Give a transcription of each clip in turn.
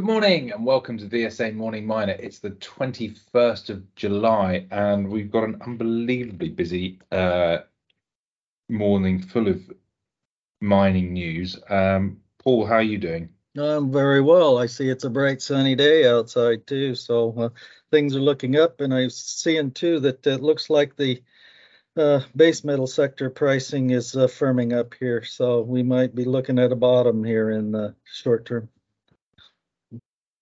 Good morning and welcome to VSA Morning Miner. It's the 21st of July and we've got an unbelievably busy uh, morning full of mining news. Um, Paul, how are you doing? I'm very well. I see it's a bright sunny day outside too, so uh, things are looking up. And I'm seeing too that it looks like the uh, base metal sector pricing is uh, firming up here, so we might be looking at a bottom here in the short term.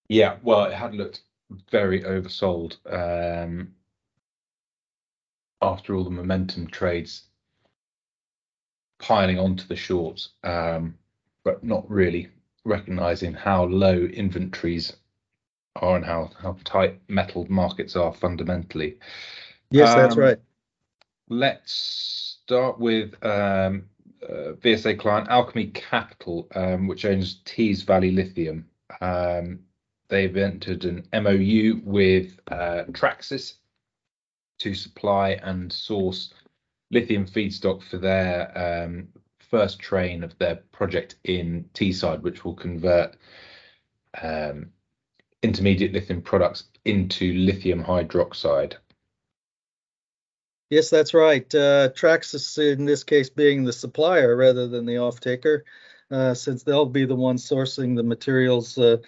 Yeah, well, it had looked very oversold um, after all the momentum trades piling onto the shorts, um, but not really recognizing how low inventories are and how, how tight metal markets are fundamentally. Yes, um, that's right. Let's start with um, uh, VSA client Alkemy Capital, um, which owns Tees Valley Lithium. Um, they've entered an MOU with uh, Traxys to supply and source lithium feedstock for their um, first train of their project in Teesside, which will convert um, intermediate lithium products into lithium hydroxide. Yes, that's right. Uh, Traxys, in this case, being the supplier rather than the off-taker, uh, since they'll be the ones sourcing the materials uh,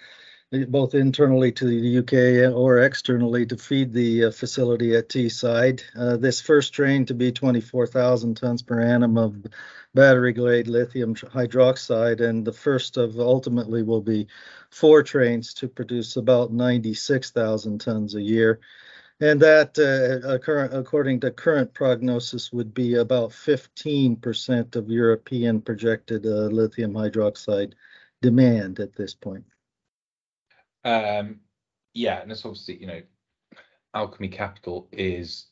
both internally to the UK or externally to feed the uh, facility at Teesside. Uh, this first train to be 24,000 tons per annum of battery grade lithium hydroxide, and the first of ultimately will be four trains to produce about 96,000 tons a year. And that, uh, current, according to current prognosis, would be about 15% of European projected uh, lithium hydroxide demand at this point. Um, yeah, and it's obviously, you know, Alkemy Capital is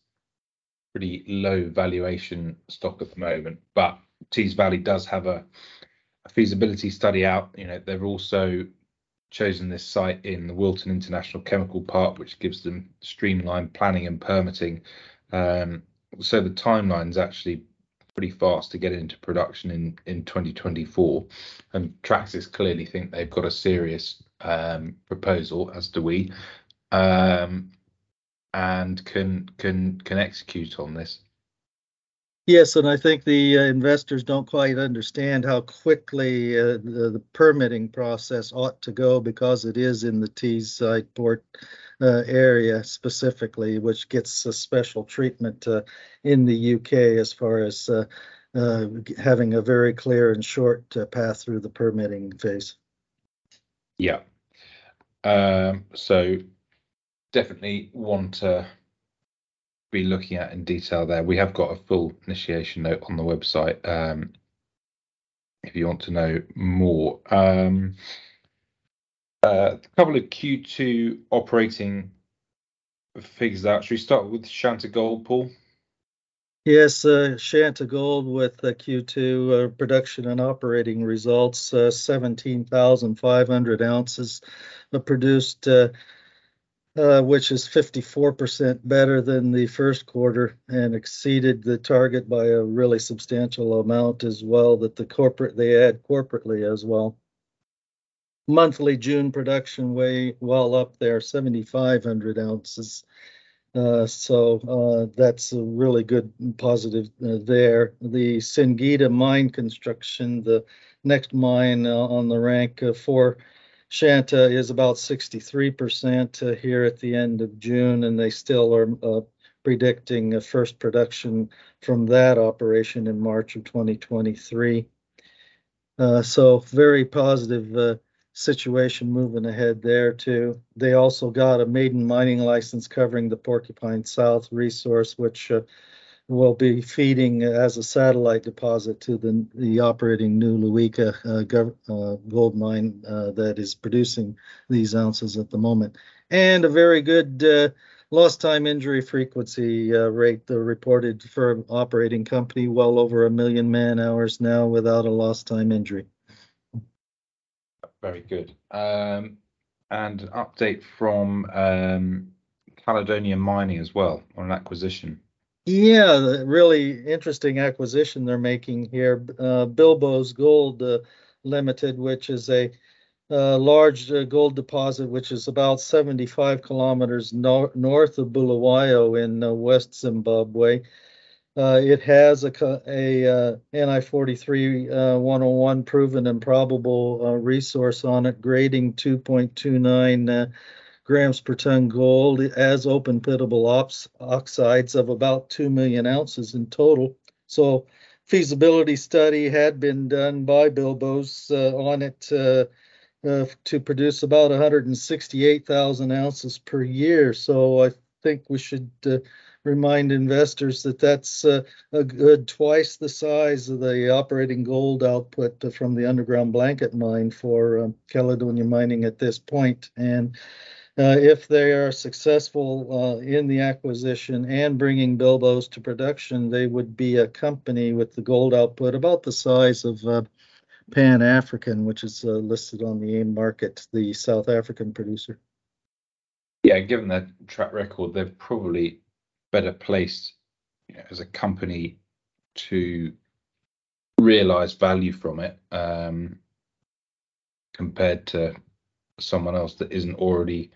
pretty low valuation stock at the moment, but Tees Valley does have a, a feasibility study out. You know, they've also chosen this site in the Wilton International Chemical Park, which gives them streamlined planning and permitting. Um, so the timeline's actually pretty fast to get into production in in 2024 and Traxys clearly think they've got a serious um, proposal as do we um, and can can can execute on this. Yes, and I think the uh, investors don't quite understand how quickly uh, the, the, permitting process ought to go because it is in the Teesside port uh, area specifically, which gets a special treatment uh, in the UK as far as uh, uh, having a very clear and short path through the permitting phase. Yeah. Um, so definitely want to be looking at in detail there. We have got a full initiation note on the website um, if you want to know more. Um, uh, a couple of Q2 operating figures out. Should we start with Shanta Gold, Paul? Yes, uh, Shanta Gold with the Q2 uh, production and operating results, uh, 17,500 ounces produced which is 54% better than the first quarter and exceeded the target by a really substantial amount as well that the corporate they add corporately as well. Monthly June production way well up there, 7,500 ounces. Uh, so uh, that's a really good positive uh, there. The Singida mine construction, the next mine uh, on the rank for Shanta is about 63% uh, here at the end of June, and they still are uh, predicting a first production from that operation in March of 2023. Uh, so very positive situation moving ahead there too. They also got a maiden mining license covering the Porcupine South resource, which uh, will be feeding as a satellite deposit to the, the operating new Luika uh, uh, gold mine uh, that is producing these ounces at the moment. And a very good uh, lost time injury frequency uh, rate reported for operating company, well over a million man hours now without a lost time injury. Very good. Um, and an update from um, Caledonia Mining as well on an acquisition. Yeah, really interesting acquisition they're making here. Uh, Bilboes Gold uh, Limited, which is a uh, large uh, gold deposit, which is about 75 kilometers no- north of Bulawayo in uh, West Zimbabwe. Uh, it has a, a uh, NI 43 uh, 101 proven and probable uh, resource on it, grading 2.29 uh, grams per ton gold as open pitable ops, oxides of about 2 million ounces in total. So, feasibility study had been done by Bilboes uh, on it to produce about 168,000 ounces per year. So, I think we should remind investors that that's uh, a good twice the size of the operating gold output from the underground blanket mine for uh, Caledonia Mining at this point. And uh, if they are successful uh, in the acquisition and bringing Bilboes to production, they would be a company with the gold output about the size of uh, Pan African, which is uh, listed on the AIM market, the South African producer. Yeah, given that track record, they've probably better placed you know, as a company to realize value from it um, compared to someone else that isn't already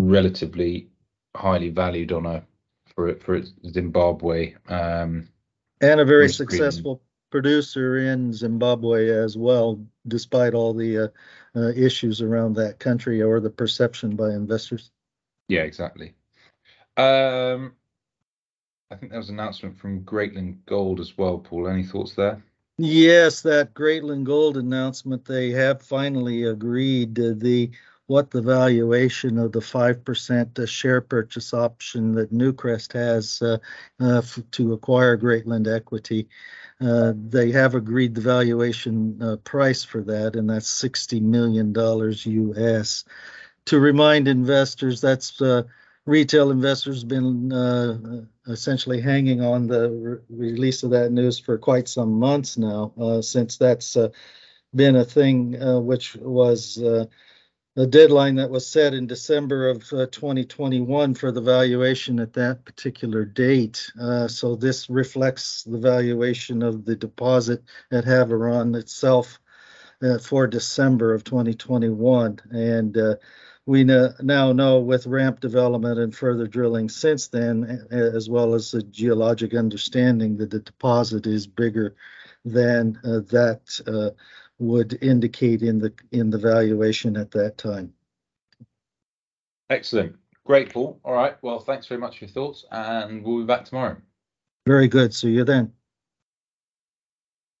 relatively highly valued on a for it for its Zimbabwe um, and a very successful producer in Zimbabwe as well, despite all the uh, uh, issues around that country or the perception by investors. Yeah, exactly. Um, I think there was an announcement from Greatland Gold as well, Paul. Any thoughts there? Yes, that Greatland Gold announcement. They have finally agreed the what the valuation of the five percent uh, share purchase option that Newcrest has uh, uh, f- to acquire Greatland equity. Uh, they have agreed the valuation uh, price for that, and that's sixty million dollars U.S. To remind investors, that's uh, retail investors been uh, essentially hanging on the re- release of that news for quite some months now, uh, since that's uh, been a thing uh, which was uh, a deadline that was set in December of 2021 for the valuation at that particular date. so this reflects the valuation of the deposit at Havieron itself for December of 2021, and we now know with ramp development and further drilling since then, as well as the geologic understanding that the deposit is bigger than uh, that uh, would indicate in the in the valuation at that time. Excellent. Great, Paul. All right. Well, thanks very much for your thoughts, and we'll be back tomorrow. Very good. See you then.